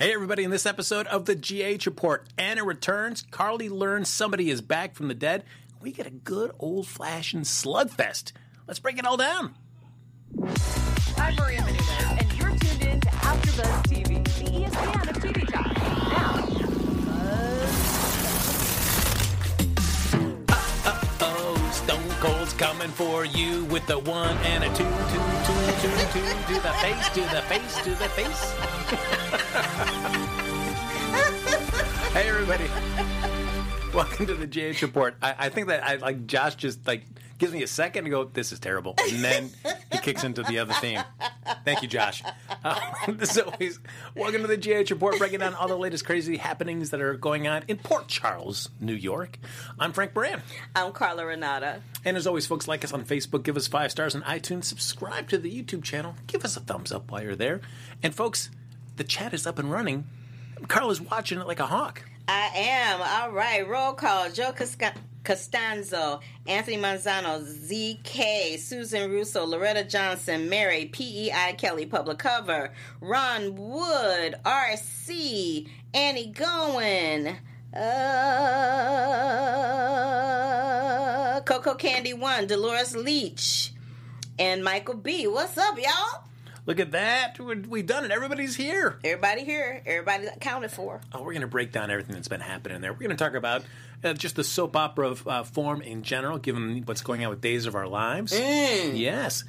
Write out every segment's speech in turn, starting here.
Hey, everybody, in this episode of the GH Report, Anna returns, Carly learns somebody is back from the dead. We get a good old fashioned slugfest. Let's break it all down. I'm Maria Menounos, and you're tuned in to AfterBuzz TV, the ESPN of TV talk. Now, Oh, Stone Cold's coming for you with the one and a two, two, two, two, two, to the face, to the face, to the face. hey, everybody. Welcome to the GH Report. I, I think that I like Josh just like gives me a second to go, this is terrible. And then he kicks into the other theme. Thank you, Josh. Uh, as always, welcome to the GH Report, breaking down all the latest crazy happenings that are going on in Port Charles, New York. I'm Frank Moran. I'm Carla Renata. And as always, folks, like us on Facebook, give us five stars on iTunes, subscribe to the YouTube channel, give us a thumbs up while you're there. And folks, the chat is up and running. Carl is watching it like a hawk. I am. All right. Roll call. Joe Costanzo, Anthony Manzano, ZK, Susan Russo, Loretta Johnson, Mary, PEI Kelly, Public Cover, Ron Wood, RC, Annie Gowen, uh, Coco Candy One, Dolores Leach, and Michael B. What's up, y'all? Look at that. We- We've done it. Everybody's here. Everybody here. Everybody accounted for. Oh, we're going to break down everything that's been happening there. We're going to talk about uh, just the soap opera uh, form in general, given what's going on with Days of Our Lives. Yes.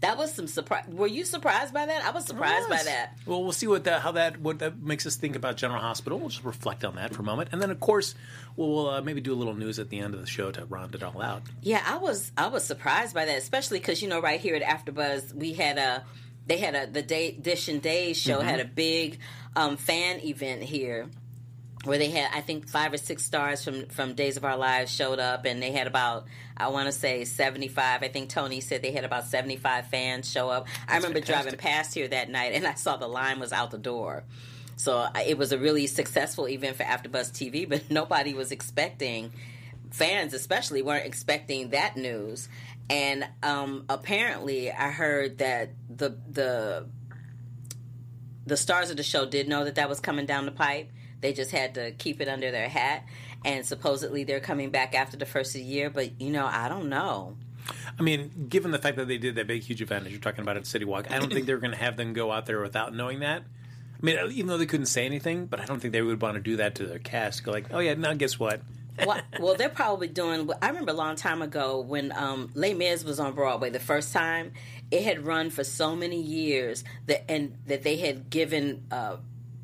That was some surprise. Were you surprised by that? I was surprised by that. Well, we'll see what how that what that makes us think about General Hospital. We'll just reflect on that for a moment, and then of course we'll uh, maybe do a little news at the end of the show to round it all out. Yeah, I was I was surprised by that, especially because you know right here at AfterBuzz we had a they had a the day Dish and Days show had a big um, fan event here where they had I think five or six stars from from Days of Our Lives showed up, and they had about I want to say seventy five. I think Tony said they had about seventy five fans show up. I remember driving past here that night, and I saw the line was out the door. So it was a really successful event for AfterBuzz TV, but nobody was expecting fans, especially, weren't expecting that news. And um, apparently, I heard that the the the stars of the show did know that that was coming down the pipe. They just had to keep it under their hat. And supposedly they're coming back after the first of the year, but you know, I don't know. I mean, given the fact that they did that big, huge event as you're talking about at City Walk, I don't think they're going to have them go out there without knowing that. I mean, even though they couldn't say anything, but I don't think they would want to do that to their cast. Go like, oh yeah, now guess what? Well, well, they're probably doing. I remember a long time ago when um, Les Mis was on Broadway the first time. It had run for so many years that and that they had given uh,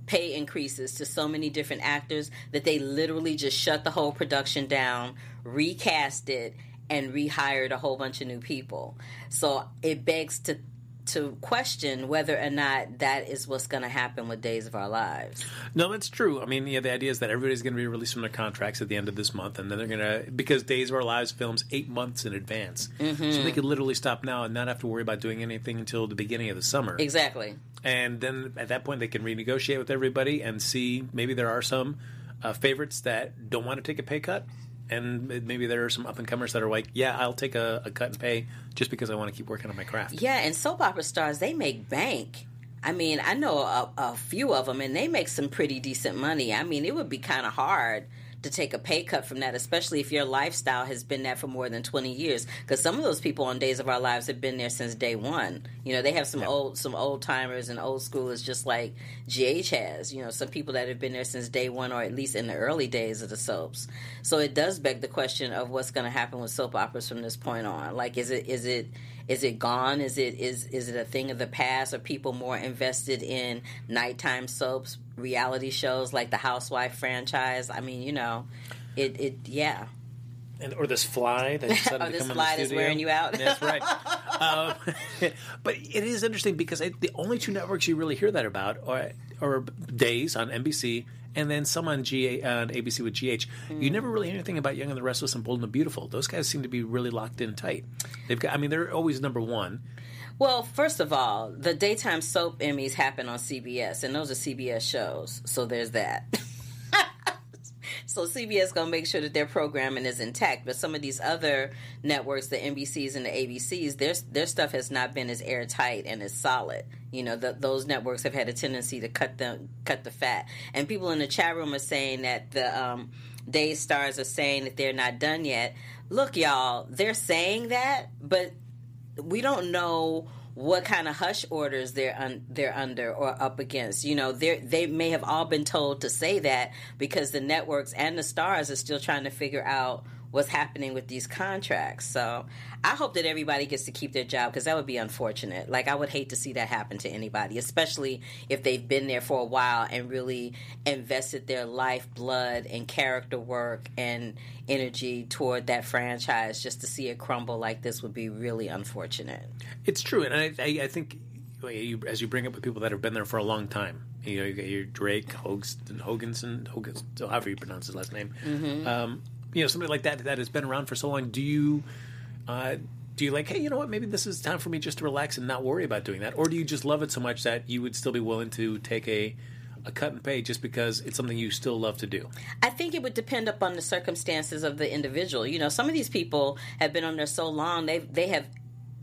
pay increases to so many different actors that they literally just shut the whole production down, recast it, and rehired a whole bunch of new people. So it begs to to question whether or not that is what's going to happen with Days of Our Lives. No, that's true. I mean, yeah, the idea is that everybody's going to be released from their contracts at the end of this month, and then they're going to because Days of Our Lives films eight months in advance, so they could literally stop now and not have to worry about doing anything until the beginning of the summer. Exactly. And then at that point, they can renegotiate with everybody and see maybe there are some uh, favorites that don't want to take a pay cut. And maybe there are some up and comers that are like, yeah, I'll take a, a cut and pay just because I want to keep working on my craft. Yeah, and soap opera stars they make bank. I mean, I know a, a few of them, and they make some pretty decent money. I mean, it would be kind of hard to take a pay cut from that, especially if your lifestyle has been that for more than twenty years. Because some of those people on Days of Our Lives have been there since day one. You know, they have some old some old timers and old schoolers, just like GH has. You know, some people that have been there since day one, or at least in the early days of the soaps. So it does beg the question of what's going to happen with soap operas from this point on. Like, is it is it is it gone? Is it is is it a thing of the past? Are people more invested in nighttime soaps, reality shows like the Housewife franchise? I mean, you know, it it yeah. and or this fly that decided Oh, to this come in fly the studio. wearing you out. That's right. um, but it is interesting because I, the only two networks you really hear that about are, are Days on NBC and then some on GA on ABC with GH. You never really hear anything about Young and the Restless and Bold and the Beautiful. Those guys seem to be really locked in tight. They've got. I mean, they're always number one. Well, first of all, the daytime soap Emmys happen on CBS, and those are CBS shows. So there's that. So CBS gonna make sure that their programming is intact, but some of these other networks, the NBCs and the ABCs, their their stuff has not been as airtight and as solid. You know, the, those networks have had a tendency to cut them cut the fat. And people in the chat room are saying that the um, day stars are saying that they're not done yet. Look, y'all, they're saying that, but we don't know what kind of hush orders they're un- they're under or up against. You know, they they may have all been told to say that because the networks and the stars are still trying to figure out what's happening with these contracts. So I hope that everybody gets to keep their job because that would be unfortunate. Like I would hate to see that happen to anybody, especially if they've been there for a while and really invested their life, blood, and character work and energy toward that franchise. Just to see it crumble like this would be really unfortunate. It's true, and I, I, I think you, as you bring up with people that have been there for a long time, you know, you got your Drake, Hogston, Hoganson, Hoganson, however you pronounce his last name. Mm-hmm. Um, you know, somebody like that that has been around for so long. Do you, uh, do you like, hey, you know what? Maybe this is time for me just to relax and not worry about doing that, or do you just love it so much that you would still be willing to take a a cut and pay just because it's something you still love to do? I think it would depend upon the circumstances of the individual. You know, some of these people have been on there so long they they have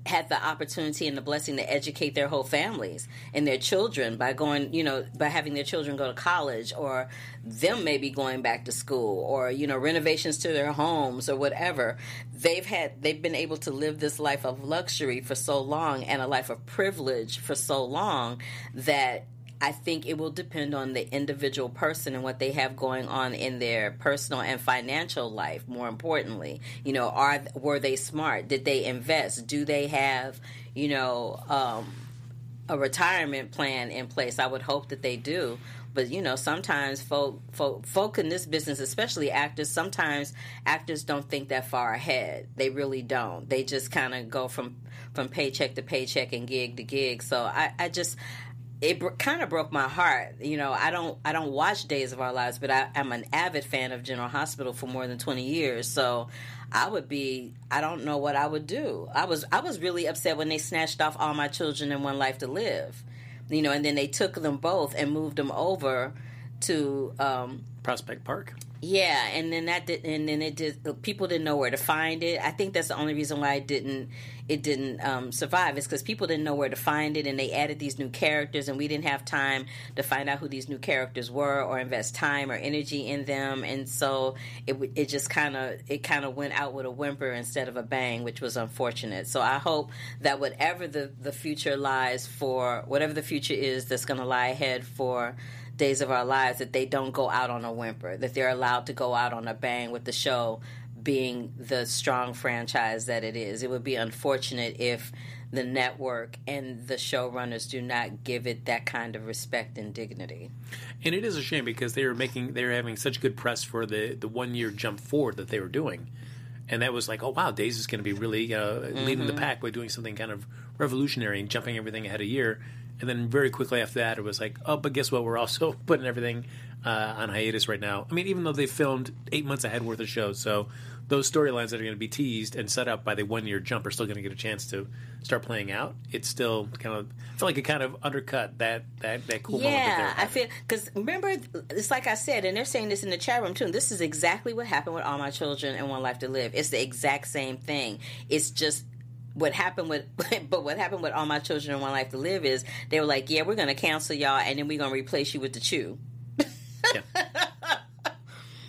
had the opportunity and the blessing to educate their whole families and their children by going, you know, by having their children go to college or them maybe going back to school or, you know, renovations to their homes or whatever. They've had, they've been able to live this life of luxury for so long and a life of privilege for so long that I think it will depend on the individual person and what they have going on in their personal and financial life. More importantly, you know, are were they smart? Did they invest? Do they have, you know, um, a retirement plan in place? I would hope that they do. But you know, sometimes folk, folk, folk in this business, especially actors, sometimes actors don't think that far ahead. They really don't. They just kind of go from from paycheck to paycheck and gig to gig. So I, I just it kind of broke my heart. You know, I don't I don't watch Days of Our Lives, but I, I'm an avid fan of General Hospital for more than 20 years. So I would be I don't know what I would do. I was I was really upset when they snatched off all my children in One Life to Live. You know, and then they took them both and moved them over to um, Prospect Park. Yeah, and then that did, and then it did. People didn't know where to find it. I think that's the only reason why it didn't it didn't um, survive is because people didn't know where to find it, and they added these new characters, and we didn't have time to find out who these new characters were or invest time or energy in them, and so it it just kind of it kind of went out with a whimper instead of a bang, which was unfortunate. So I hope that whatever the the future lies for, whatever the future is that's going to lie ahead for days of our lives that they don't go out on a whimper that they're allowed to go out on a bang with the show being the strong franchise that it is. It would be unfortunate if the network and the showrunners do not give it that kind of respect and dignity. And it is a shame because they were making they were having such good press for the the one year jump forward that they were doing, and that was like, oh wow, Days is going to be really uh, leading the pack by doing something kind of revolutionary and jumping everything ahead a year. And then very quickly after that, it was like, oh, but guess what? We're also putting everything uh, on hiatus right now. I mean, even though they filmed eight months ahead worth of shows, so those storylines that are going to be teased and set up by the one year jump are still going to get a chance to start playing out. It's still kind of I feel like it kind of undercut that that that cool moment. Yeah i feel because remember it's like i said and they're saying this in the chat room too and this is exactly what happened with all my children and one life to live it's the exact same thing it's just what happened with but what happened with all my children in one life to live is they were like yeah we're gonna cancel y'all and then we're gonna replace you with the chew Yeah.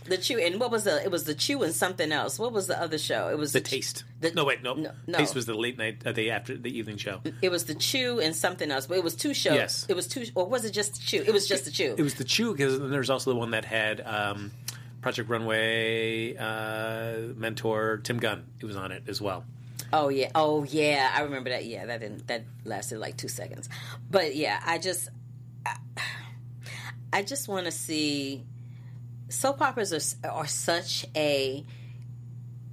the chew and what was the it was the chew and something else what was the other show it was The taste. The- no, wait, no. no, no. Taste was the late night, uh, the after the evening show. it was the chew and something else but it was two shows Yes. it was two or was it just the chew it was just the chew It was the Chew because then there's also the one that had um, Project Runway uh, mentor Tim Gunn. He was on it as well. Oh yeah, oh yeah, I remember that. Yeah, that didn't that lasted like two seconds, but yeah, I just, I, I just want to see soap operas are are such a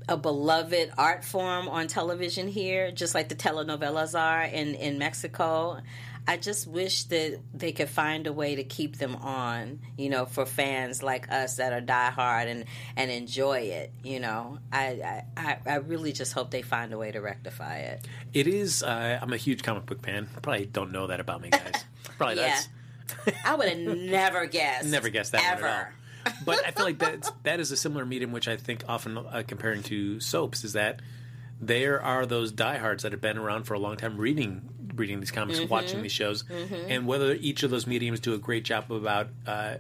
a beloved art form on television here, just like the telenovelas are in in Mexico. I just wish that they could find a way to keep them on, you know, for fans like us that are diehard and and enjoy it. You know, I I, I really just hope they find a way to rectify it. It is. Uh, I'm a huge comic book fan. Probably don't know that about me, guys. Probably Yeah. that's I would have never guessed, never guessed that ever. But I feel like that that is a similar medium, which I think often uh, comparing to soaps is that there are those diehards that have been around for a long time reading reading these comics, Mm-hmm. watching these shows, and whether each of those mediums do a great job about uh,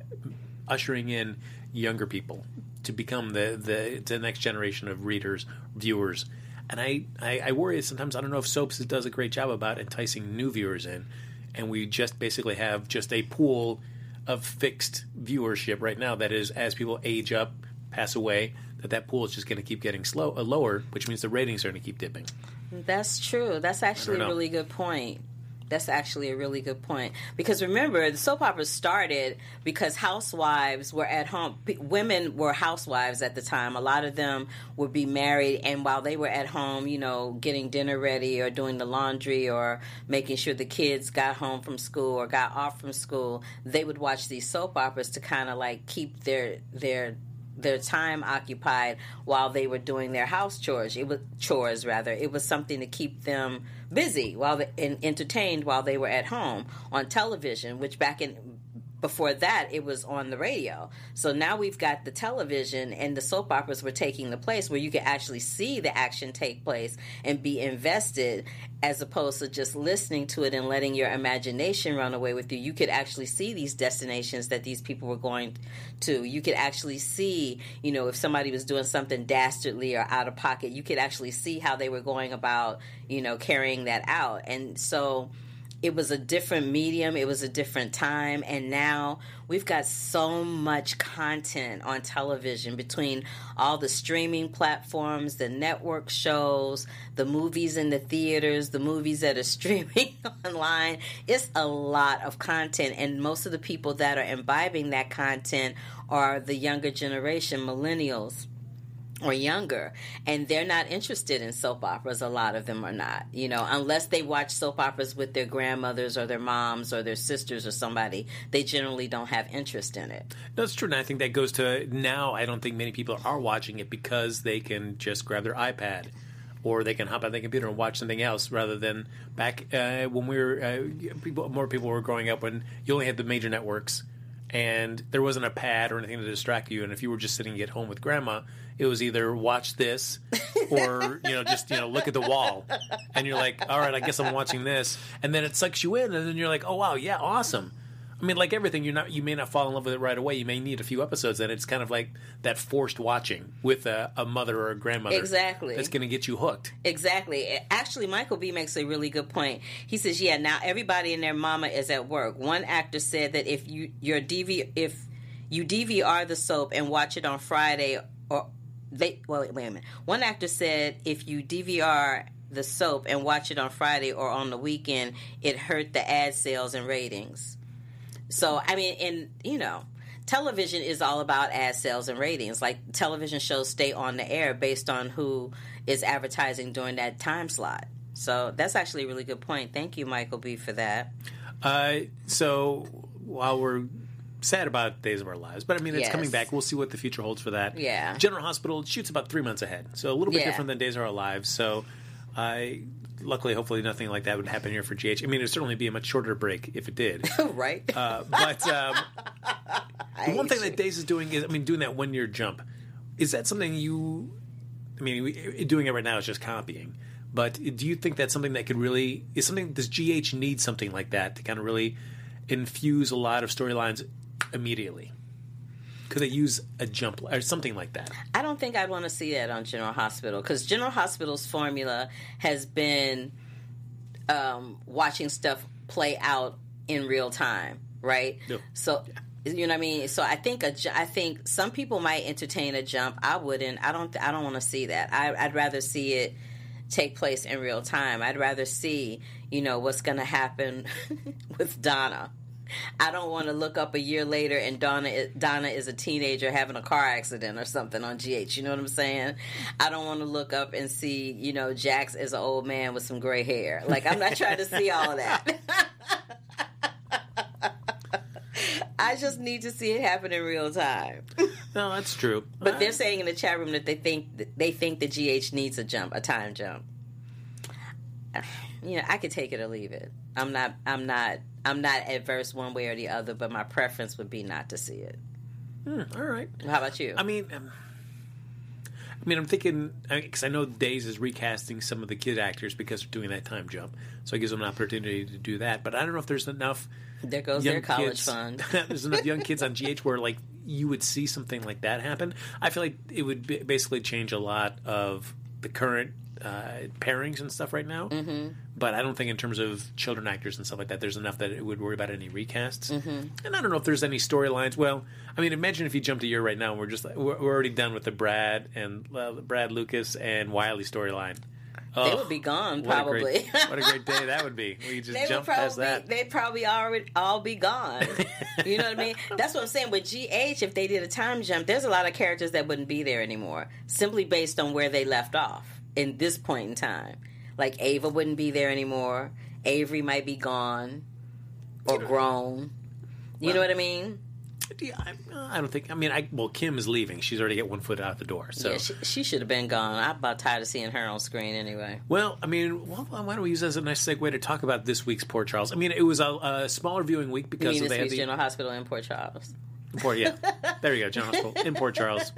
ushering in younger people to become the, the the next generation of readers, viewers. And I, I, I worry sometimes I don't know if soaps does a great job about enticing new viewers in, and we just basically have just a pool of fixed viewership right now. That is, as people age up, pass away, that that pool is just going to keep getting slow, uh, lower, which means the ratings are going to keep dipping. That's true. That's actually a really good point. That's actually a really good point. Because remember, the soap opera started because housewives were at home. P- Women were housewives at the time. A lot of them would be married, and while they were at home, you know, getting dinner ready or doing the laundry or making sure the kids got home from school or got off from school, they would watch these soap operas to kind of like keep their their their time occupied while they were doing their house chores. It was chores rather. It was something to keep them busy while they, and entertained while they were at home on television. Which back in before that it was on the radio. So now we've got the television and the soap operas were taking the place where you can actually see the action take place and be invested as opposed to just listening to it and letting your imagination run away with you. You could actually see these destinations that these people were going to. You could actually see, you know, if somebody was doing something dastardly or out of pocket, you could actually see how they were going about, you know, carrying that out. And so it was a different medium, it was a different time, and now we've got so much content on television between all the streaming platforms, the network shows, the movies in the theaters, the movies that are streaming online. It's a lot of content, and most of the people that are imbibing that content are the younger generation, millennials or younger and they're not interested in soap operas a lot of them are not you know unless they watch soap operas with their grandmothers or their moms or their sisters or somebody they generally don't have interest in it that's true, and I think that goes to now. I don't think many people are watching it because they can just grab their iPad or they can hop on the computer and watch something else rather than back uh, when we were uh, people, more people were growing up when you only had the major networks and there wasn't a pad or anything to distract you. And if you were just sitting at home with grandma, it was either watch this or you know just you know look at the wall, and you're like, all right, I guess I'm watching this, and then it sucks you in, and then you're like, oh wow, yeah, awesome. I mean, like everything, you're not. You may not fall in love with it right away. You may need a few episodes, and it's kind of like that forced watching with a, a mother or a grandmother. Exactly. That's going to get you hooked. Exactly. Actually, Michael B makes a really good point. He says, "Yeah, now everybody and their mama is at work." One actor said that if you your DV if you DVR the soap and watch it on Friday or they well wait, a minute. One actor said if you DVR the soap and watch it on Friday or on the weekend, it hurt the ad sales and ratings. So I mean, and you know, television is all about ad sales and ratings. Like television shows stay on the air based on who is advertising during that time slot. So that's actually a really good point. Thank you, Michael B, for that. Uh, so while we're sad about Days of Our Lives, but I mean it's Yes. coming back. We'll see what the future holds for that. Yeah. General Hospital shoots about three months ahead, so a little bit Yeah. different than Days of Our Lives. So I. Luckily, hopefully, nothing like that would happen here for GH. I mean, it'd certainly be a much shorter break if it did. right? Uh, but um, the one thing you. that Days is doing is, I mean, doing that one year jump. Is that something you? I mean, we, doing it right now is just copying. But do you think that's something that could really is something? Does GH need something like that to kind of really infuse a lot of storylines immediately? Could they use a jump or something like that? I don't think I'd want to see that on General Hospital because General Hospital's formula has been um, watching stuff play out in real time, right? So. You know what I mean? So I think a, I think some people might entertain a jump. I wouldn't. I don't. I don't want to see that. I, I'd rather see it take place in real time. I'd rather see, you know, what's going to happen with Donna. I don't want to look up a year later and Donna Donna is a teenager having a car accident or something on GH. You know what I'm saying? I don't want to look up and see, you know, Jax is an old man with some gray hair. Like I'm not trying to see all of that. I just need to see it happen in real time. No, that's true. But they're saying in the chat room that they think they think the GH needs a jump, a time jump. You know, I could take it or leave it. I'm not. I'm not. I'm not adverse one way or the other. But my preference would be not to see it. All right. How about you? I mean, um, I mean, I'm thinking because I know Days is recasting some of the kid actors because they're doing that time jump, so it gives them an opportunity to do that. But I don't know if there's enough there goes their college kids. fund. there's enough young kids on GH where like you would see something like that happen. I feel like it would be, basically change a lot of the current uh, pairings and stuff right now. Mm-hmm. But I don't think in terms of children actors and stuff like that, there's enough that it would worry about any recasts. Mm-hmm. And I don't know if there's any storylines. Well, I mean, imagine if you jumped a year right now and we're just we're, we're already done with the Brad and uh, Brad Lucas and Wiley storyline. They Oh, would be gone what a probably. great- what a great day that would be. We just they jump past probably that. they'd probably already all be gone. you know what I mean? That's what I'm saying. With GH, if they did a time jump, there's a lot of characters that wouldn't be there anymore, simply based on where they left off in this point in time. Like Ava wouldn't be there anymore. Avery might be gone or grown. You know what I mean? Yeah, I, I don't think. I mean, I well, Kim is leaving. She's already got one foot out the door. So, yeah, she, she should have been gone. I'm about tired of seeing her on screen anyway. well, I mean, well, why don't we use that as a nice segue to talk about this week's Port Charles? I mean, it was a, a smaller viewing week You because mean of this they week's the General Hospital in Port Charles? Port. Yeah, there you go, General Hospital in Port Charles,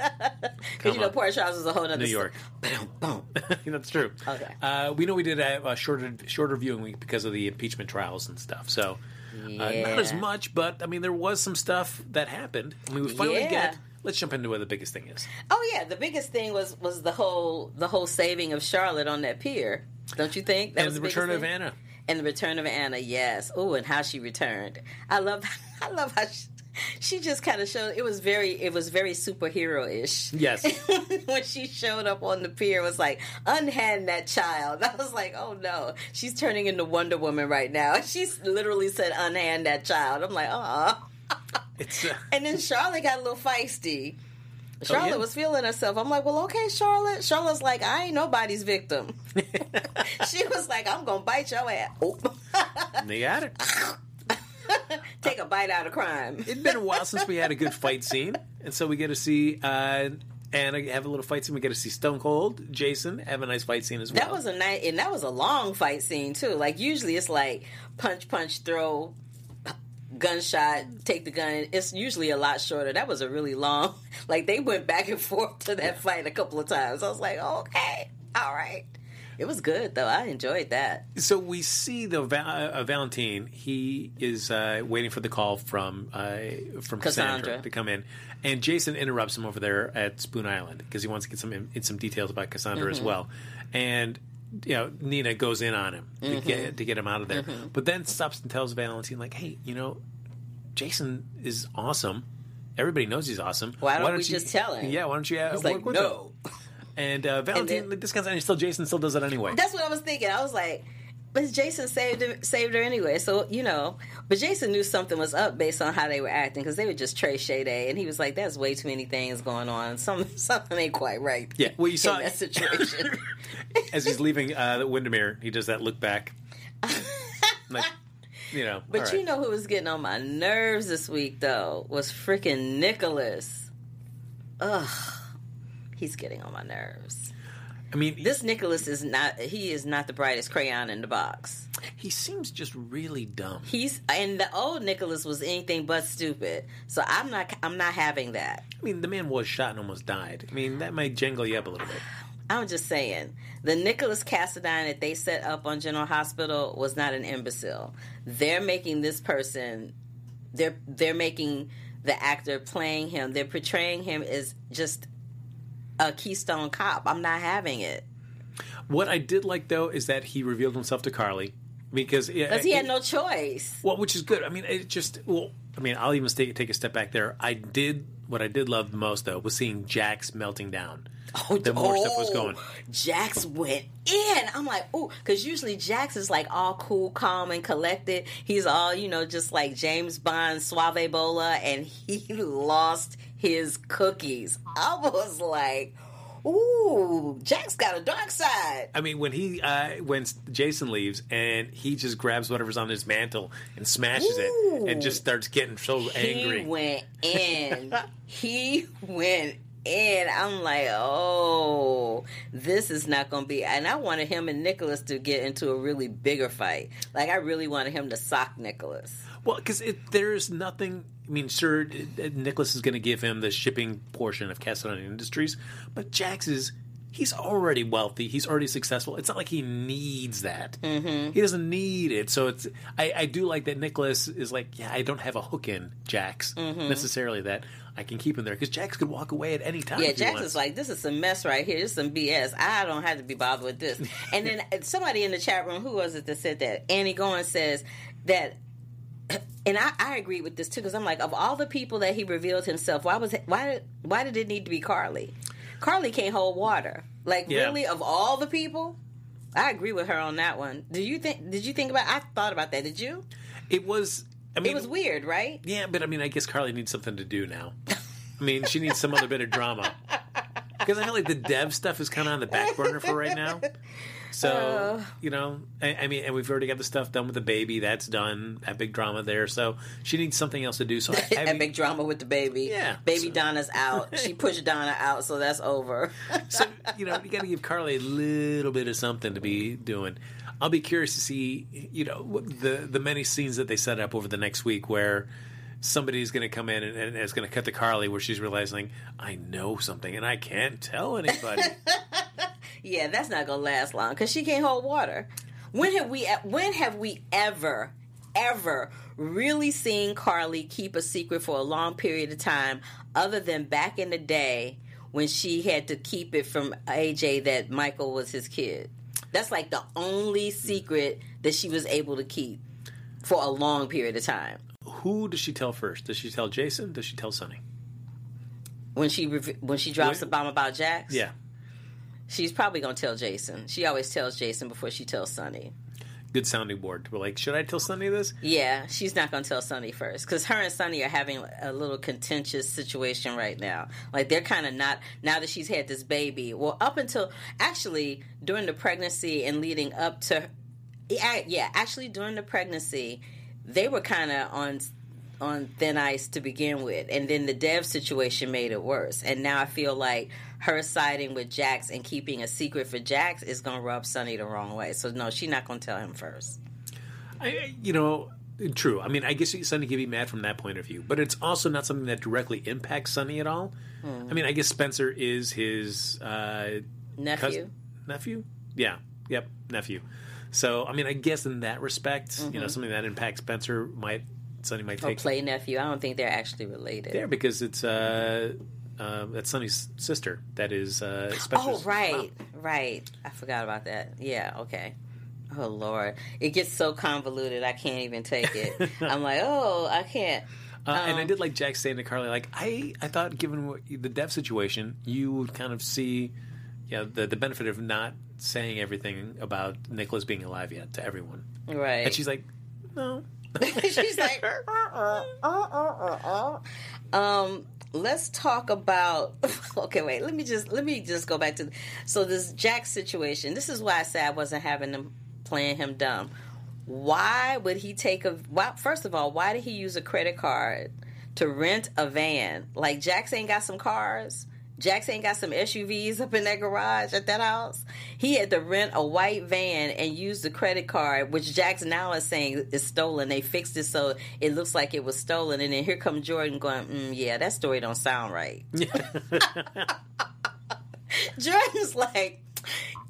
Because you know. Port Charles is a whole other New York. Boom, boom. That's true. Okay. Uh, we know we did a, a shorter shorter viewing week because of the impeachment trials and stuff. So. Uh, not as much, but I mean, there was some stuff that happened. I mean, we finally Yeah. get. Let's jump into where the biggest thing is. Oh yeah, the biggest thing was was the whole the whole saving of Charlotte on that pier. Don't you think? That and was the biggest return of thing? Anna. And the return of Anna, yes. Oh, and how she returned. I love I love how she, she just kind of showed it was very it was very superhero ish. Yes. when she showed up on the pier, it was like unhand that child. I was like, oh no, she's turning into Wonder Woman right now. She's literally said unhand that child. I'm like, oh. Uh, And then Charlotte got a little feisty. Charlotte Oh, yeah? was feeling herself. I'm like, well, okay, Charlotte. Charlotte's like, I ain't nobody's victim. she was like, I'm gonna bite your ass. Oh. they got it. Take a bite out of crime. It'd been a while since we had a good fight scene, and so we get to see uh, Anna have a little fight scene. We get to see Stone Cold, Jason have a nice fight scene as well. That was a night, and that was a long fight scene too. Like usually, it's like punch, punch, throw, gunshot, take the gun. It's usually a lot shorter. That was a really long. Like they went back and forth to that fight a couple of times. I was like, okay, all right. It was good though. I enjoyed that. so we see the uh, Valentine. He is uh, waiting for the call from uh, from Cassandra. Cassandra. to come in, and Jason interrupts him over there at Spoon Island because he wants to get some in, some details about Cassandra Mm-hmm. as well, and. You know, Nina goes in on him to Mm-hmm. get to get him out of there, but then stops and tells Valentine, like, "Hey, you know, Jason is awesome. Everybody knows he's awesome. Why don't we you- just tell him?" Yeah, why don't you uh, He's work like, no. And uh, Valentine, then- like, this and still Jason still does it anyway. That's what I was thinking. I was like, but Jason saved her, saved her anyway. So you know, but Jason knew something was up based on how they were acting because they were just Trey Shade, and he was like, "That's way too many things going on. Some something ain't quite right." Yeah, well, you saw- in that situation. As he's leaving uh, the Wyndemere, he does that look back, like you know. but all you know who was getting on my nerves this week though was freaking Nicholas. Ugh, he's getting on my nerves. I mean, This Nicholas is not. He is not the brightest crayon in the box. he seems just really dumb. He's and the old Nicholas was anything but stupid. So I'm not. I'm not having that. I mean, the man was shot and almost died. I mean, that might jangle you up a little bit. I'm just saying, the Nicholas Cassadine that they set up on General Hospital was not an imbecile. They're making this person, they're they're making the actor playing him, they're portraying him as just a Keystone Cop. I'm not having it What I did like though is that he revealed himself to Carly because because he had no choice. Well, which is good. I mean, it just well. I mean, I'll even take take a step back there. I did what I did love the most though was seeing Jax melting down. Oh, the more stuff was going. Oh, Jax went in. I'm like, oh, because usually Jax is like all cool, calm, and collected. He's all, you know, just like James Bond, Suave Bola, and he lost his cookies. I was like, ooh, Jax got a dark side. I mean, when he uh, when Jason leaves and he just grabs whatever's on his mantle and smashes it and just starts getting so angry. He went in. he went in. I'm like, oh, this is not going to be. And I wanted him and Nicholas to get into a really bigger fight. Like, I really wanted him to sock Nicholas. Well, because there's nothing. I mean, sure, it- Nicholas is going to give him the shipping portion of Cassadine Industries, but Jax is. He's already wealthy. He's already successful. It's not like he needs that. Mm-hmm. He doesn't need it. So it's. I, I do like that Nicholas is like, yeah, I don't have a hook in Jax Mm-hmm. necessarily. That I can keep him there because Jax could walk away at any time. Yeah, Jax is like, this is some mess right here. This is some BS. I don't have to be bothered with this. And then uh, somebody in the chat room, who was it that said that? Annie Goins says that, and I, I agree with this too because I'm like, of all the people that he revealed himself, why was why did why did it need to be Carly? Carly can't hold water. Like Yeah. really, of all the people, I agree with her on that one. Do you think? Did you think about? I thought about that. Did you? It was. I mean, It was weird, right? Yeah, but I mean, I guess Carly needs something to do now. I mean, she needs some other bit of drama because I feel like the dev stuff is kind of on the back burner for right now. So Uh. you know, I, I mean, and we've already got the stuff done with the baby. That's done. That big drama there. So she needs something else to do. So mean, Epic drama with the baby. Yeah. Baby So- Donna's out. She pushed Donna out, so that's over. so you know, you got to give Carly a little bit of something to be doing. I'll be curious to see, you know, the the many scenes that they set up over the next week where somebody's going to come in and, and it's going to cut to Carly where she's realizing I know something and I can't tell anybody. Yeah, that's not gonna last long because she can't hold water. When have we? When have we ever, ever really seen Carly keep a secret for a long period of time, other than back in the day when she had to keep it from AJ that Michael was his kid? That's like the only secret that she was able to keep for a long period of time. Who does she tell first? Does she tell Jason? Does she tell Sonny? When she when she drops the bomb about Jax, Yeah, she's probably gonna tell Jason. She always tells Jason before she tells Sonny. good sounding board. We're like, should I tell Sonny this? Yeah, she's not going to tell Sonny first because her and Sonny are having a little contentious situation right now. Like they're kind of not now that she's had this baby. Well, up until actually during the pregnancy and leading up to, yeah actually during the pregnancy, they were kind of on on thin ice to begin with, and then the dev situation made it worse. And now I feel like her siding with Jax and keeping a secret for Jax is going to rub Sonny the wrong way. So no, she's not going to tell him first. I- you know, true. I mean, I guess Sonny can be mad from that point of view, but it's also not something that directly impacts Sonny at all. I mean, I guess Spencer is his uh, Nephew. nephew. Yeah, yep, nephew. So, I mean, I guess in that respect, you know, something that impacts Spencer might Sonny might or take play nephew. I don't think they're actually related. there because it's uh, uh, that's Sonny's sister. That is uh, Spencer's oh, right, mom. right. I forgot about that. Yeah, okay. Oh Lord, it gets so convoluted. I can't even take it. I'm like, oh, I can't. Uh, and I Um, did like Jax saying to Carly, like I, I thought, given what, the dev situation, you would kind of see, yeah, the the benefit of not saying everything about Nicholas being alive yet to everyone. Right. And she's like, no. She's like, uh, uh, uh, uh, uh. um, let's talk about. Okay, wait. Let me just let me just go back to. So this Jax situation. This is why I said I wasn't having them playing him dumb. Why would he take a? Why, first of all, why did he use a credit card to rent a van? Like Jax ain't got some cars. Jax ain't got some SUVs up in that garage at that house. He had to rent a white van and use the credit card, which Jackson now is saying is stolen. They fixed it so it looks like it was stolen. And then here come Jordan going, mm, yeah, that story don't sound right. Jordan's like,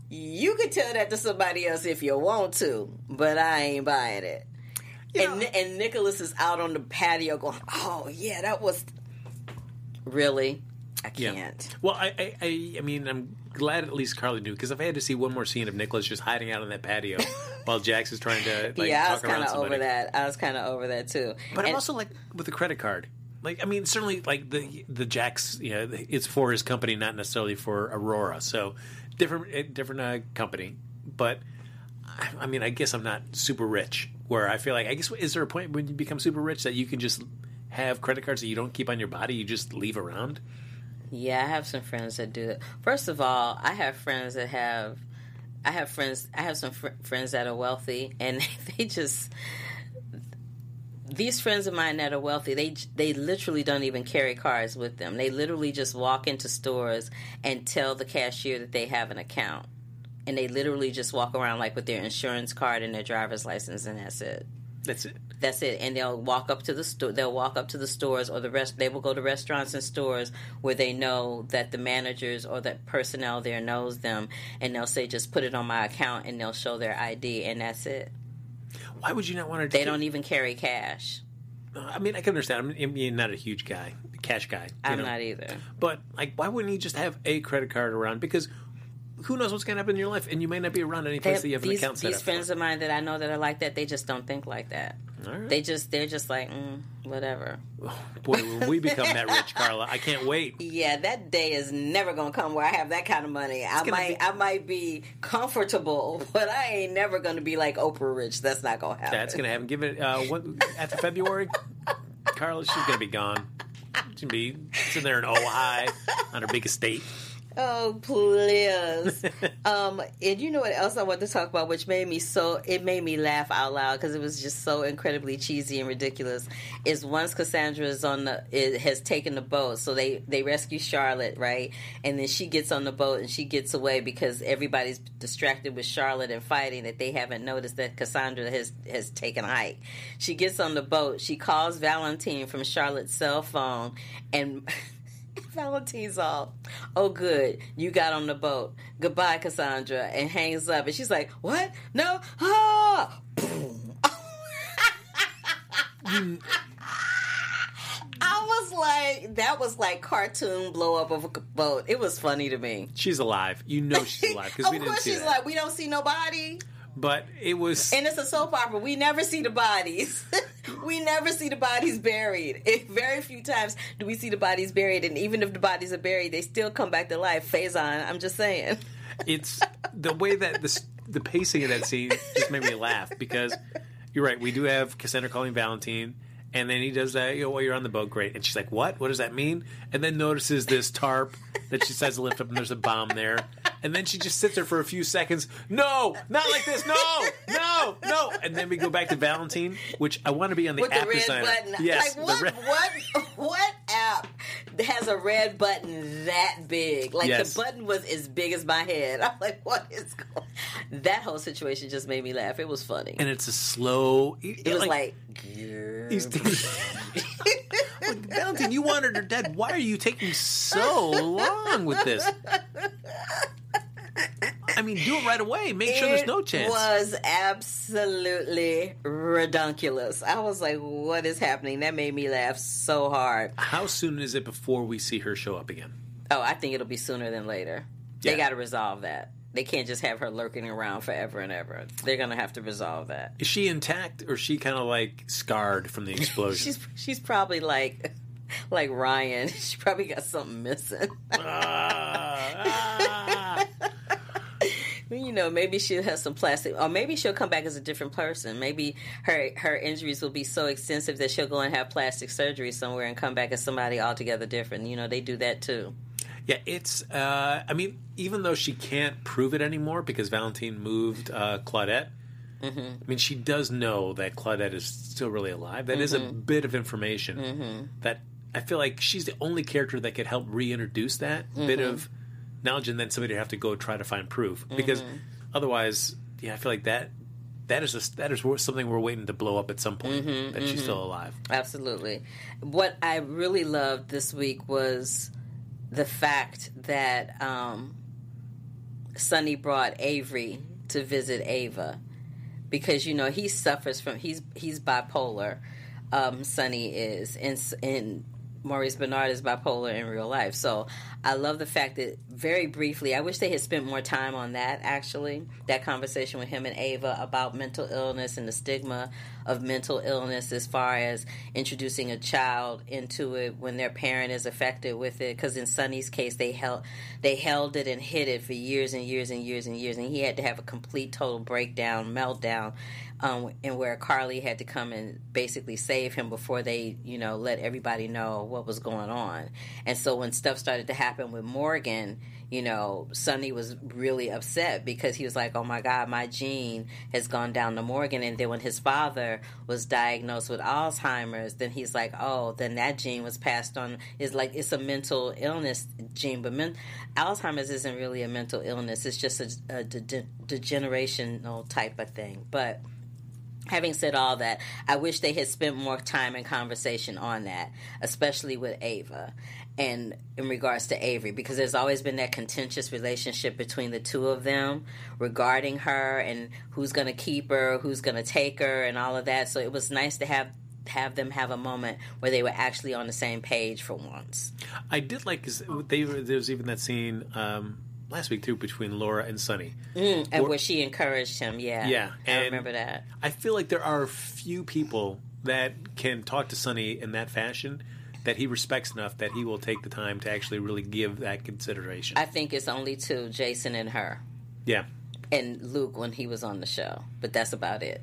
you could tell that to somebody else if you want to, but I ain't buying it. and Nicholas is out on the patio going, oh, yeah, that was. Really? I Yeah. can't. Well, I, I, I, mean, I'm glad at least Carly knew because if I had to see one more scene of Nicholas just hiding out on that patio while Jax is trying to like yeah, I was kind of over that. I was kind of over that too. But I'm also like with the credit card. Like I mean, certainly like the the Jax, you know, it's for his company, not necessarily for Aurora. So different eh, different uh, company. But I, I mean, I guess I'm not super rich. Where I feel like I guess is there a point when you become super rich that you can just have credit cards that you don't keep on your body, you just leave around? Yeah, I have some friends that do it. First of all, I have friends that have. I have friends. I have some fr- friends that are wealthy, and they just. These friends of mine that are wealthy, they they literally don't even carry cards with them. They literally just walk into stores and tell the cashier that they have an account, and they literally just walk around like with their insurance card and their driver's license, and that's it. That's it. That's it. And they'll walk up to the store. They'll walk up to the stores or the rest. They will go to restaurants and stores where they know that the managers or that personnel there knows them, and they'll say, "Just put it on my account," and they'll show their ID, and that's it. Why would you not want to? They don't even carry cash. I mean, I can understand. I'm, I'm not a huge guy, cash guy. I'm know. not either. But like, why wouldn't you just have a credit card around? Because who knows what's going to happen in your life, and you may not be around any place that you have an account set these friends of mine that I know that are like that, they just don't think like that. Right. They just they're just like mm, whatever. Boy, when we become that rich, Carla, I can't wait. Yeah, that day is never gonna come where I have that kind of money. I might be- I might be comfortable, but I ain't never gonna be like Oprah rich. That's not gonna happen. That's going to happen. Give it uh, what after February, Carla, she's to be gone. She's to be sitting there in Ojai on her big estate. Oh please. um, and you know what else I want to talk about, which made me so it made me laugh out loud because it was just so incredibly cheesy and ridiculous. Is once Cassandra is on the it has taken the boat, so they they rescue Charlotte, right? And then she gets on the boat and she gets away because everybody's distracted with Charlotte and fighting that they haven't noticed that Cassandra has has taken a hike. She gets on the boat. She calls Valentine from Charlotte's cell phone and. Valentine's all, oh, good, you got on the boat. Goodbye, Cassandra, and hangs up. And she's like, what? No? Ah! Boom. I was like, that was like cartoon blow up of a boat. It was funny to me. She's alive. You know she's alive of we didn't course, she's that. like, we don't see nobody. but it was. And it's a soap opera. We never see the bodies. we never see the bodies buried. It, very few times do we see the bodies buried. And even if the bodies are buried, they still come back to life. Faison, I'm just saying. it's the way that the the pacing of that scene just made me laugh because you're right. We do have Cassandra calling Valentine, and then he does that. You know, while you're on the boat, great. And she's like, "What? What does that mean?" And then notices this tarp that she decides to lift up, and there's a bomb there. And then she just sits there for a few seconds. No, not like this. No, no, no. And then we go back to Valentine, which I want to be on the With app the red designer. button. Yes, like what what what app has a red button that big? Like Yes. the button was as big as my head. I'm like, what is going That whole situation just made me laugh. It was funny. And it's a slow. it was like, He's Like, Valentine, you wanted her dead. Why are you taking so long with this? I mean, do it right away. Make sure there's no chance. It was absolutely redunculous. I was like, what is happening? That made me laugh so hard. How soon is it before we see her show up again? Oh, I think it'll be sooner than later. They got to resolve that. They can't just have her lurking around forever and ever. They're going to have to resolve that. Is she intact or is she kind of like scarred from the explosion? She's she's probably like like Ryan. She probably got something missing. Ah, ah. You know, maybe she'll have some plastic, or maybe she'll come back as a different person. Maybe her her injuries will be so extensive that she'll go and have plastic surgery somewhere and come back as somebody altogether different. You know, they do that too. Yeah, it's. Uh, I mean, even though she can't prove it anymore because Valentine moved uh, Claudette. Mm-hmm. I mean, she does know that Claudette is still really alive. That is a Mm-hmm. bit of information that I feel like she's the only character that could help reintroduce that bit Mm-hmm. of knowledge, and then somebody would have to go try to find proof because Mm-hmm. otherwise, yeah, I feel like that that is a, that is something we're waiting to blow up at some point Mm-hmm, that she's still alive. Absolutely. What I really loved this week was the fact that um, Sonny brought Avery to visit Ava because you know he suffers from he's he's bipolar. Um, Sonny is and and Maurice Bernard is bipolar in real life. So I love the fact that very briefly, I wish they had spent more time on that actually, that conversation with him and Ava about mental illness and the stigma of mental illness as far as introducing a child into it when their parent is affected with it. Because in Sonny's case, they held they held it and hid it for years and years and years and years, and he had to have a complete total breakdown, meltdown, um, and where Carly had to come and basically save him before they, you know, let everybody know what was going on. And so when stuff started to happen with Morgan, you know, Sonny was really upset because he was like, "Oh my God, my gene has gone down to Morgan." And then when his father was diagnosed with Alzheimer's, then he's like, "Oh, then that gene was passed on." Is like it's a mental illness gene, but men- Alzheimer's isn't really a mental illness. It's just a, a de- degenerational type of thing. But Having said all that, I wish they had spent more time and conversation on that, especially with Ava and in regards to Avery, because there's always been that contentious relationship between the two of them regarding her and who's going to keep her, who's going to take her, and all of that. So it was nice to have have them have a moment where they were actually on the same page for once. I did like they was even that scene um, last week too between Laura and Sonny. Mm. And Or- where she encouraged him, yeah, Yeah, I remember that. I feel like there are few people that can talk to Sonny in that fashion that he respects enough that he will take the time to actually really give that consideration. I think it's only two, Jason and her, yeah. and Luke when he was on the show, but that's about it.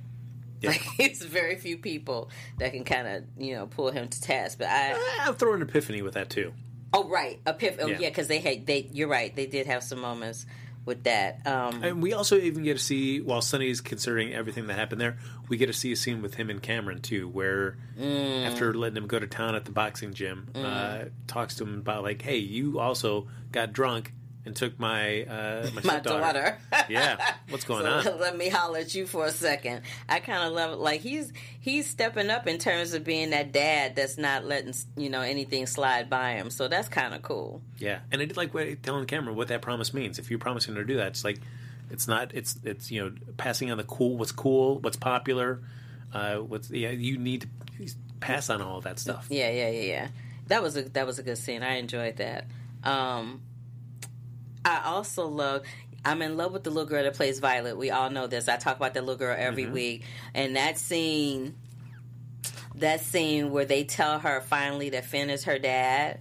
Yeah. Like it's very few people that can kind of you know pull him to task. But I I'll throw an Epiphany with that too. Oh right, Epiph- oh Yeah. yeah, because they had they you're right they did have some moments with that. Um, And we also even get to see, while Sonny's considering everything that happened there, we get to see a scene with him and Cameron too, where Mm. after letting him go to town at the boxing gym, uh, talks to him about like, "Hey, you also got drunk and took my uh, my, my stepdaughter." daughter. yeah, what's going So on? Let me holler at you for a second. I kind of love it. Like he's he's stepping up in terms of being that dad that's not letting you know anything slide by him. So that's kind of cool. Yeah, and I did like telling Cameron what that promise means. If you're promising to do that, it's like it's not it's it's you know passing on the cool, what's cool, what's popular, uh, what's yeah. You need to pass on all that stuff. Yeah, yeah, yeah, yeah. That was a that was a good scene. I enjoyed that. Um, I also love. I'm in love with the little girl that plays Violet. We all know this. I talk about that little girl every mm-hmm. week, and that scene, that scene where they tell her finally that Finn is her dad,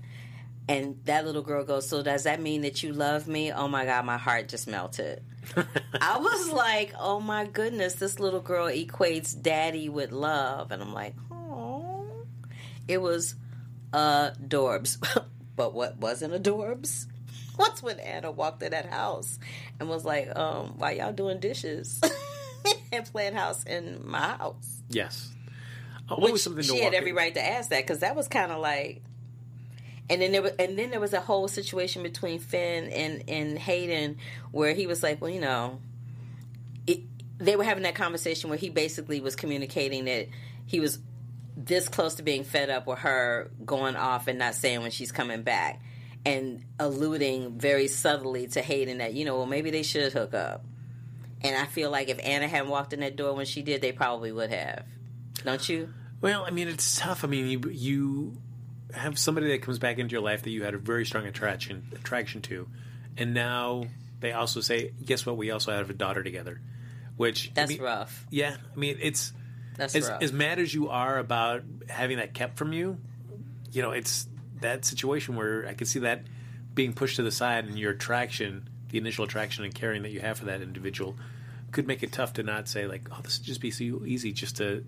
and that little girl goes, "So does that mean that you love me?" Oh my god, my heart just melted. I was like, "Oh my goodness, this little girl equates daddy with love," and I'm like, "Oh." It was adorbs. but what wasn't adorbs? What's when Anna walked in that house and was like, um, why y'all doing dishes and playing house in my house? Yes. Uh, what was something she had every in- right to ask that because that was kind of like and then there was and then there was a whole situation between Finn and and Hayden where he was like, well, you know, it, they were having that conversation where he basically was communicating that he was this close to being fed up with her going off and not saying when she's coming back and alluding very subtly to Hayden that you know well maybe they should hook up and I feel like if Anna hadn't walked in that door when she did they probably would have don't you Well, I mean, it's tough. I mean, you, you have somebody that comes back into your life that you had a very strong attraction attraction to, and now they also say, "Guess what? We also have a daughter together," which I that's mean, rough Yeah, I mean, it's that's as, rough as mad as you are about having that kept from you. You know, it's that situation where I could see that being pushed to the side, and your attraction, the initial attraction and caring that you have for that individual, could make it tough to not say like, "Oh, this would just be so easy just to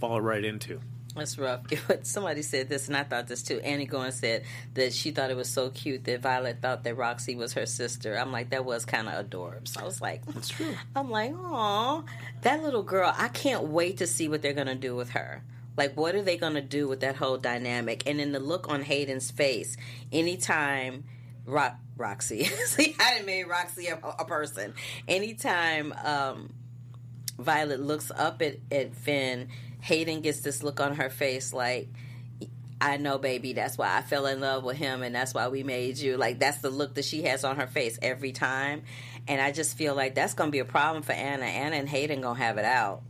fall right into." That's rough. Somebody said this, and I thought this too. Annie Goins said that she thought it was so cute that Violet thought that Roxy was her sister. I'm like, that was kind of adorable. So I was like, That's true. I'm like, oh, that little girl. I can't wait to see what they're gonna do with her. Like, what are they gonna do with that whole dynamic? And then the look on Hayden's face, anytime Ro- Roxy, see, I didn't make Roxy a, a person. Anytime um, Violet looks up at, at Finn, Hayden gets this look on her face like, I know, baby, that's why I fell in love with him and that's why we made you. Like, that's the look that she has on her face every time. And I just feel like that's going to be a problem for Anna. Anna and Hayden going to have it out.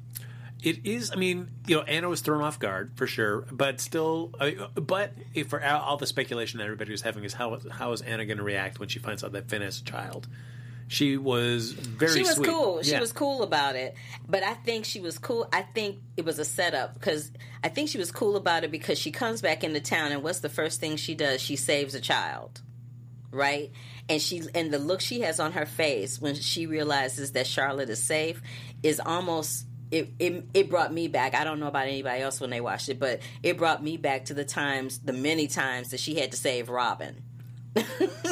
It is. I mean, you know, Anna was thrown off guard for sure, but still. I, but if for all, the speculation that everybody was having is how how is Anna going to react when she finds out that Finn has a child? She was very. she was sweet. cool. She Yeah. was cool about it. But I think she was cool. I think it was a setup because I think she was cool about it because she comes back into town and what's the first thing she does? She saves a child. Right? And she and the look she has on her face when she realizes that Charlotte is safe is almost it, it it brought me back. I don't know about anybody else when they watched it, but it brought me back to the times, the many times that she had to save Robin.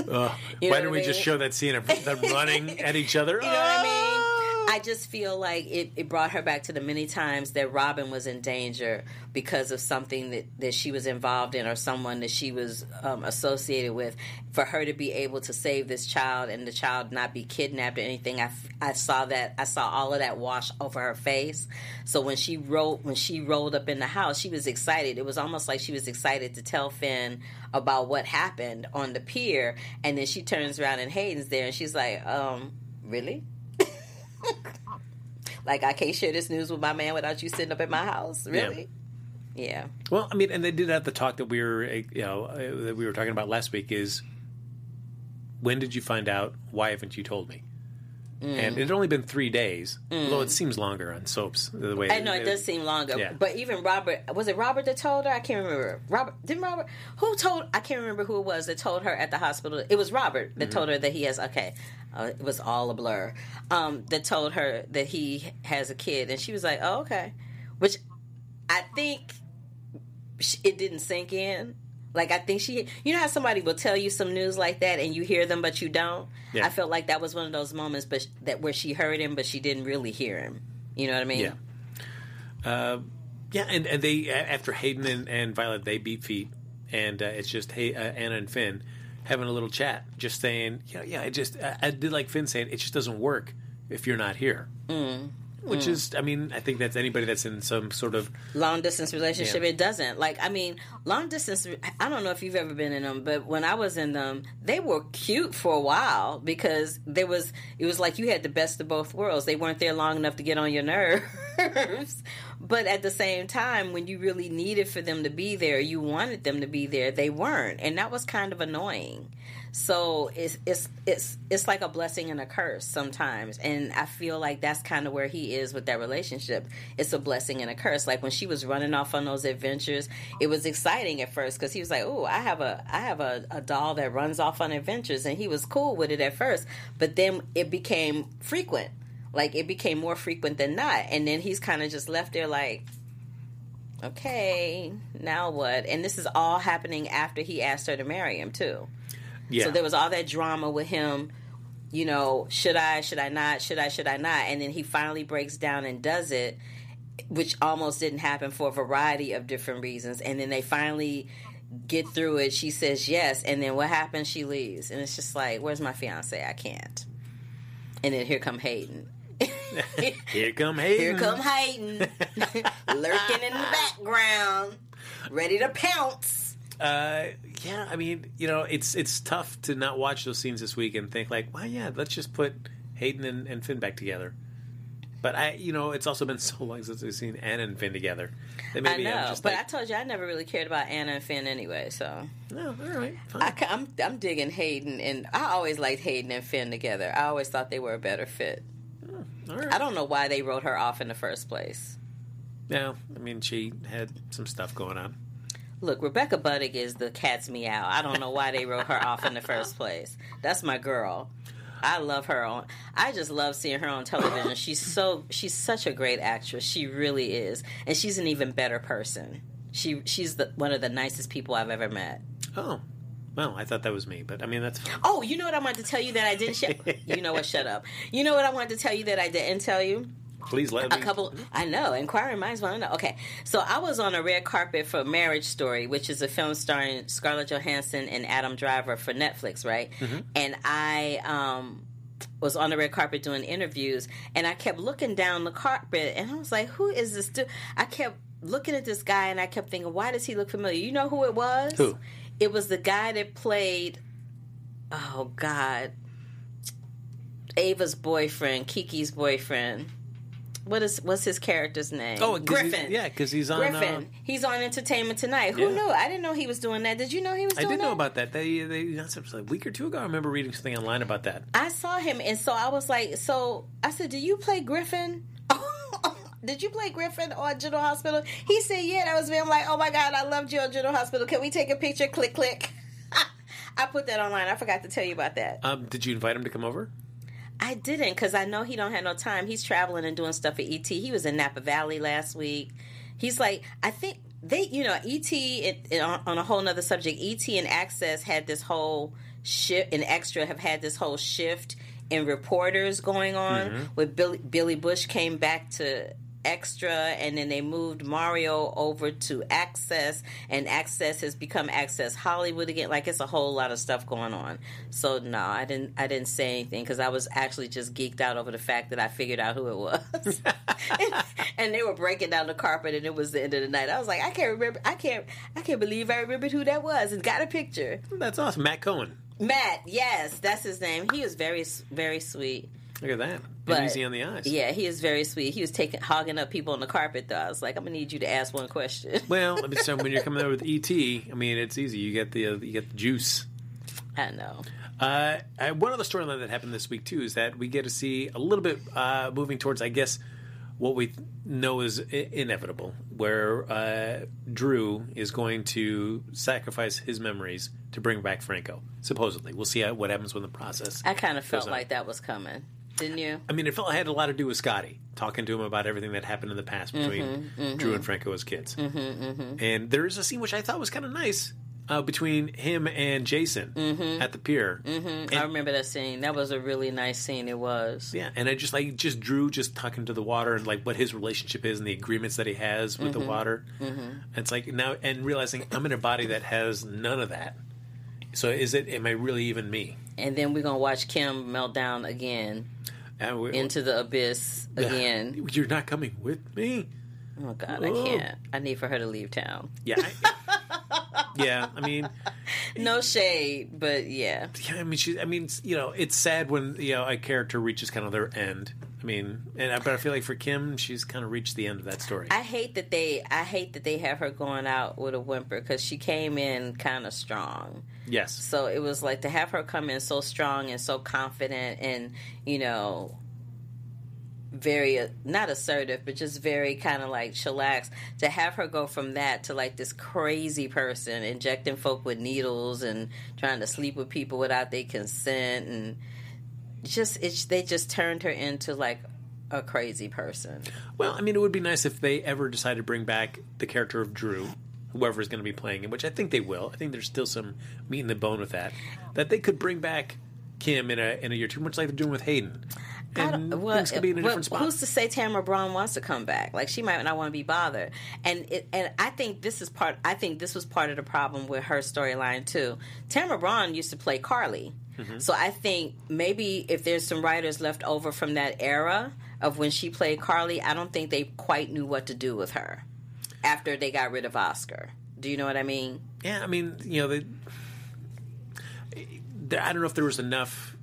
Know Why didn't I we just show that scene of them running at each other? You know what I mean? Oh, I just feel like it, it brought her back to the many times that Robin was in danger because of something that, that she was involved in or someone that she was um, associated with. For her to be able to save this child and the child not be kidnapped or anything, I, I saw that I saw all of that wash over her face. So when she wrote when she rolled up in the house, she was excited. It was almost like she was excited to tell Finn about what happened on the pier, and then she turns around and Hayden's there, and she's like, um, really? like I can't share this news with my man without you sitting up at my house. Really? Yeah. Well, I mean, and they did have the talk that we were, uh, you know, uh, that we were talking about last week. Is when did you find out? Why haven't you told me? Mm. And it's only been three days, although it seems longer on soaps. The way I know it does seem longer, Yeah. but even Robert was it Robert that told her? I can't remember. Robert didn't Robert who told? I can't remember who it was that told her at the hospital. It was Robert that Mm-hmm. told her that he has. Okay, uh, it was all a blur. Um, that told her that he has a kid, and she was like, "Oh, okay," which I think it didn't sink in. Like I think she, you know how somebody will tell you some news like that and you hear them but you don't. Yeah. I felt like that was one of those moments, but that where she heard him but she didn't really hear him. You know what I mean? Yeah. Uh, yeah, and, and they after Hayden and, and Violet they beat feet, and uh, it's just hey uh, Anna and Finn having a little chat, just saying, yeah, yeah, I just I, I did like Finn saying it just doesn't work if you're not here. Mm. Which hmm. is, I mean, I think that's anybody that's in some sort of long distance relationship Yeah. it doesn't. Like i mean long distance i don't know if you've ever been in them but when i was in them they were cute for a while because there was it was like you had the best of both worlds. They weren't there long enough to get on your nerves. But at the same time when you really needed for them to be there you wanted them to be there they weren't. And that was kind of annoying so it's it's it's it's like a blessing and a curse sometimes, and I feel like that's kind of where he is with that relationship. It's a blessing and a curse. Like when she was running off on those adventures, it was exciting at first because he was like, "Oh, I have a I have a, a doll that runs off on adventures," and he was cool with it at first. But then it became frequent. Like it became more frequent than not, and then he's kind of just left there like, okay, now what? And this is all happening after he asked her to marry him too. Yeah. So there was all that drama with him. You know, should I? Should I not? Should I? Should I not? And then he finally breaks down and does it, which almost didn't happen for a variety of different reasons. And then they finally get through it. She says yes, and then what happens? She leaves, and it's just like, where's my fiance? I can't. And then here come Hayden. Here come Hayden. Here come Hayden, lurking in the background, ready to pounce. Uh, yeah, I mean, you know, it's it's tough to not watch those scenes this week and think like, well, yeah, let's just put Hayden and, and Finn back together. But I, you know, it's also been so long since we've seen Anna and Finn together. That I know, I'm just but like, I told you I never really cared about Anna and Finn anyway. So no, all right, fine. I, am I'm digging Hayden, and I always liked Hayden and Finn together. I always thought they were a better fit. Hmm, all right. I don't know why they wrote her off in the first place. No, I mean, she had some stuff going on. Look, Rebecca Budig is the cat's meow. I don't know why they wrote her off in the first place. That's my girl. I love her on. I just love seeing her on television. She's so she's such a great actress. She really is, and she's an even better person. She she's the, one of the nicest people I've ever met. Oh, well, I thought that was me, but I mean, that's fine. Oh, you know what I wanted to tell you that I didn't share? you know what? Shut up. You know what I wanted to tell you that I didn't tell you? Please let me A me. couple, I know. Inquiring minds want to know. Okay, so I was on a red carpet for Marriage Story, which is a film starring Scarlett Johansson and Adam Driver for Netflix, right? And I um, was on the red carpet doing interviews, and I kept looking down the carpet, and I was like, "Who is this dude?" I kept looking at this guy, and I kept thinking, "Why does he look familiar?" You know who it was? Who? It was the guy that played. Oh God, Ava's boyfriend, Kiki's boyfriend. What is what's his character's name? Oh, Griffin. yeah, because he's on. Griffin. Uh, He's on Entertainment Tonight. Who Yeah. knew? I didn't know he was doing that. Did you know he was doing that? I doing did know that? about that. They, they, that's a week or two ago. I remember reading something online about that. I saw him, and so I was like, so I said, "Do you play Griffin?" Did you play Griffin on General Hospital? He said, "Yeah." That was me. I'm like, "Oh my god, I loved you on General Hospital. Can we take a picture?" Click, click. I put that online. I forgot to tell you about that. Um, did you invite him to come over? I didn't because I know he don't have no time. He's traveling and doing stuff at ET. He was in Napa Valley last week. He's like, I think they, you know, ET it, it, on, on a whole nother subject. ET and Access had this whole shift, and Extra have had this whole shift in reporters going on. Mm-hmm. With Billy, Billy Bush came back to Extra, and then they moved Mario over to Access, and Access has become Access Hollywood again. Like it's a whole lot of stuff going on. So no, I didn't. I didn't say anything because I was actually just geeked out over the fact that I figured out who it was, and they were breaking down the carpet, and it was the end of the night. I was like, I can't remember. I can't. I can't believe I remembered who that was, and got a picture. That's awesome. Matt Cohen. Matt, yes, that's his name. He was very, very sweet. Look at that. But- and easy on the eyes. Yeah, he is very sweet. He was taking hogging up people on the carpet though. I was like, I'm gonna need you to ask one question. Well, I mean, so when you're coming over with ET, I mean, it's easy. You get the uh, you get the juice. I know. Uh, uh, one other storyline that happened this week too is that we get to see a little bit uh, moving towards, I guess, what we know is I- inevitable, where uh, Drew is going to sacrifice his memories to bring back Franco. Supposedly, we'll see how, what happens when the process. I kind of felt like that was coming, didn't you? I mean, it felt it had a lot to do with Scotty talking to him about everything that happened in the past mm-hmm, between mm-hmm. Drew and Franco as kids. Mm-hmm, and there is a scene which I thought was kind of nice uh, between him and Jason at the pier. I remember that scene. That was a really nice scene. It was. Yeah, and I just like just Drew just talking to the water and like what his relationship is and the agreements that he has with the water. And it's like now and realizing I'm in a body that has none of that. So is it? Am I really even me? And then we're gonna watch Kim melt down again And we- into the abyss again. You're not coming with me. Oh God, I can't. I need for her to leave town. Yeah. I, yeah, I mean, No shade, but yeah. yeah, I mean, she. I mean, you know, it's sad when you know a character reaches kind of their end. I mean, and I, but I feel like for Kim, she's kind of reached the end of that story. I hate that they. I hate that they have her going out with a whimper because she came in kind of strong. yes, So it was like to have her come in so strong and so confident and you know very uh, not assertive but just very kind of like chillax to have her go from that to like this crazy person injecting folk with needles and trying to sleep with people without their consent and just it's they just turned her into like a crazy person Well, I mean, it would be nice if they ever decided to bring back the character of Drew, whoever is going to be playing him, which I think they will. I think there's still some meat in the bone with that. That they could bring back Kim in a in a year too much like they're doing with Hayden. And well, things could be in a well, different spot. Who's to say Tamara Braun wants to come back? Like she might not want to be bothered. And it, and I think this is part. I think this was part of the problem with her storyline too. Tamara Braun used to play Carly, Mm-hmm. so I think maybe if there's some writers left over from that era of when she played Carly, I don't think they quite knew what to do with her after they got rid of Oscar. Do you know what I mean? Yeah, I mean, you know, they, there, I don't know if there was enough.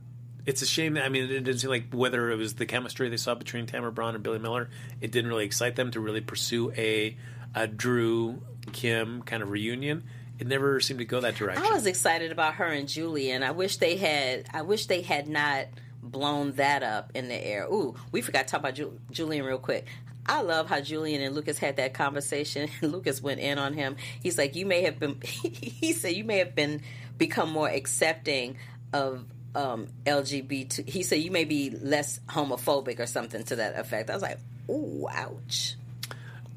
It's a shame. that- I mean, it didn't seem like whether it was the chemistry they saw between Tamara Braun and Billy Miller. It didn't really excite them to really pursue a, a Drew Kim kind of reunion. It never seemed to go that direction. I was excited about her and Julian. I wish they had. I wish they had not blown that up in the air. Ooh, we forgot to talk about Ju- Julian real quick. I love how Julian and Lucas had that conversation. Lucas went in on him. He's like, "You may have been," he said, "You may have been become more accepting of." Um, LGBT. He said you may be less homophobic or something to that effect. I was like, "Ooh, ouch!"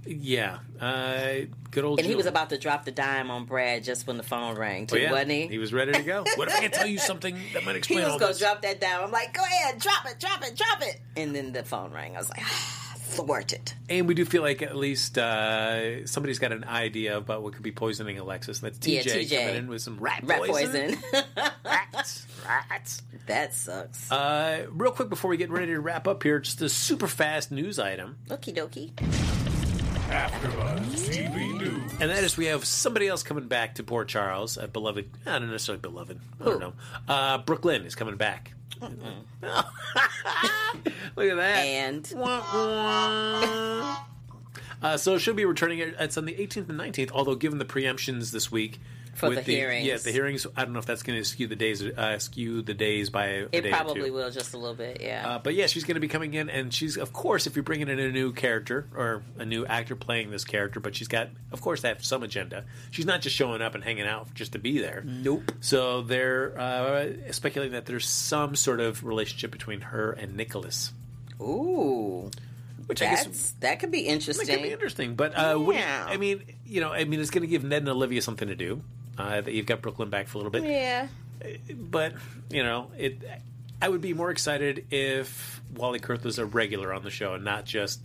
yeah, uh, good old. And he was about to drop the dime on Brad just when the phone rang, too, Oh, yeah. wasn't he? He was ready to go. what if I can tell you something that might explain? He explain was gonna drop that down. I'm like, go ahead, drop it, drop it, drop it. And then the phone rang. I was like, ah, thwarted. And we do feel like at least uh, somebody's got an idea about what could be poisoning Alexis. That's TJ, Yeah, TJ. coming in with some rat, Rat poison. rats, rats. that sucks. Uh, real quick before we get ready to wrap up here, just a super fast news item, Okie dokie. AfterBuzz TV News. and that is we have somebody else coming back to Port Charles, a beloved, I don't necessarily beloved, I don't know. Uh, Brook Lynn is coming back. Look at that. And Uh, so she'll be returning. It's on the 18th and 19th. Although, given the preemptions this week For with the hearings. yeah, the hearings. I don't know if that's going to skew the days, uh, skew the days by a, it day probably or two. will just a little bit, yeah. Uh, but yeah, she's going to be coming in, and she's of course, if you're bringing in a new character or a new actor playing this character, but she's got, of course, they have some agenda. She's not just showing up and hanging out just to be there. Nope. So they're uh, speculating that there's some sort of relationship between her and Nicholas, Ooh. which I guess that could be interesting. That interesting. could be interesting, but uh, what you- I mean, you know, I mean, it's going to give Ned and Olivia something to do. Uh, that you've got Brook Lynn back for a little bit, Yeah. but you know, it. I would be more excited if Wally Kurth was a regular on the show and not just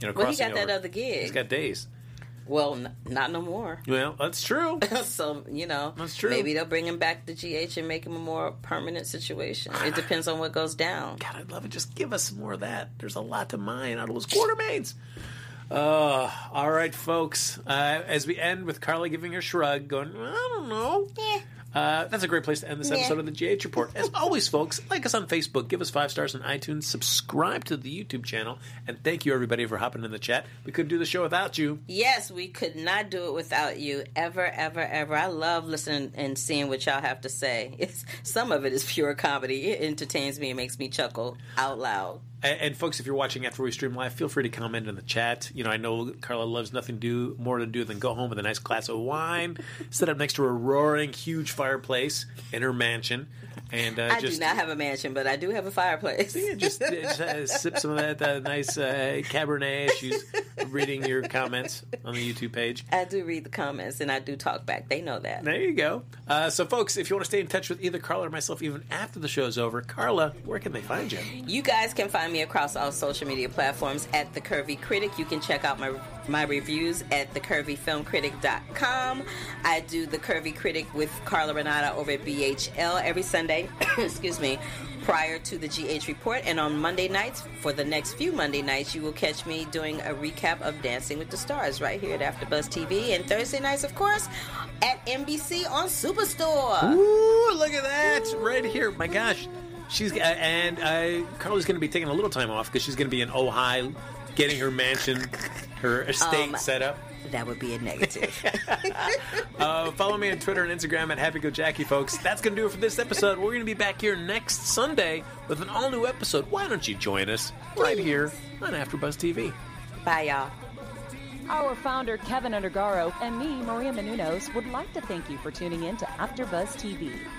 you know. Well, he got that other gig. He's got days. Well, n- not no more. Well, that's true. so you know, That's true. Maybe they'll bring him back to GH and make him a more permanent situation. It depends on what goes down. God, I'd love it. Just give us some more of that. There's a lot to mine out of those Quartermaines. Uh, all right, folks. Uh, as we end with Carly giving her shrug, going, I don't know. Uh, that's a great place to end this episode of the GH Report. As always, folks, like us on Facebook, give us five stars on iTunes, subscribe to the YouTube channel, and thank you everybody for hopping in the chat. We couldn't do the show without you. Yes, we could not do it without you ever, ever, ever. I love listening and seeing what y'all have to say. It's some of it is pure comedy. It entertains me and makes me chuckle out loud. And, and folks, if you're watching after we stream live, feel free to comment in the chat. You know, I know Carla loves nothing do more to do than go home with a nice glass of wine, sit up next to a roaring, huge fireplace in her mansion, and uh, I just do not have a mansion, but I do have a fireplace. yeah, just, uh, just, uh, sip some of that uh, nice uh, Cabernet. She's reading your comments on the YouTube page. I do read the comments and I do talk back. They know that. There you go. Uh, so, folks, if you want to stay in touch with either Carla or myself, even after the show's over, Carla, where can they find you? You guys can find me across all social media platforms at The Curvy Critic. You can check out my my reviews at thecurvyfilmcritic.com. I do The Curvy Critic with Carla Renata over at BHL every Sunday, excuse me, prior to the GH report. And on Monday nights, for the next few Monday nights, you will catch me doing a recap of Dancing with the Stars right here at AfterBuzz TV. And Thursday nights, of course, at NBC on Superstore. Ooh, look at that right here. My gosh, she's and uh, Carla's going to be taking a little time off because she's going to be in Ojai, getting her mansion, her estate Um, set up. That would be a negative. Uh, follow me on Twitter and Instagram at HappyGoJackie, folks. That's going to do it for this episode. We're going to be back here next Sunday with an all new episode. Why don't you join us right here on AfterBuzz TV? Bye, y'all. Our founder, Kevin Undergaro, and me, Maria Menounos, would like to thank you for tuning in to AfterBuzz TV.